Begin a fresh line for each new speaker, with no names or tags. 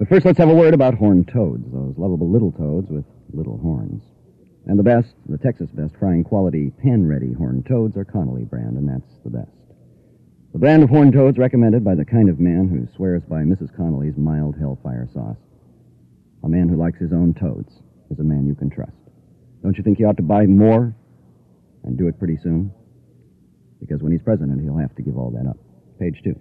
But first, let's have a word about horned toads, those lovable little toads with little horns. And the best, the Texas best frying quality pan ready horned toads are Connally brand, and that's the best. The brand of horned toads recommended by the kind of man who swears by Mrs. Connally's mild hellfire sauce. A man who likes his own toads is a man you can trust. Don't you think he ought to buy more and do it pretty soon? Because when he's president, he'll have to give all that up. Page two.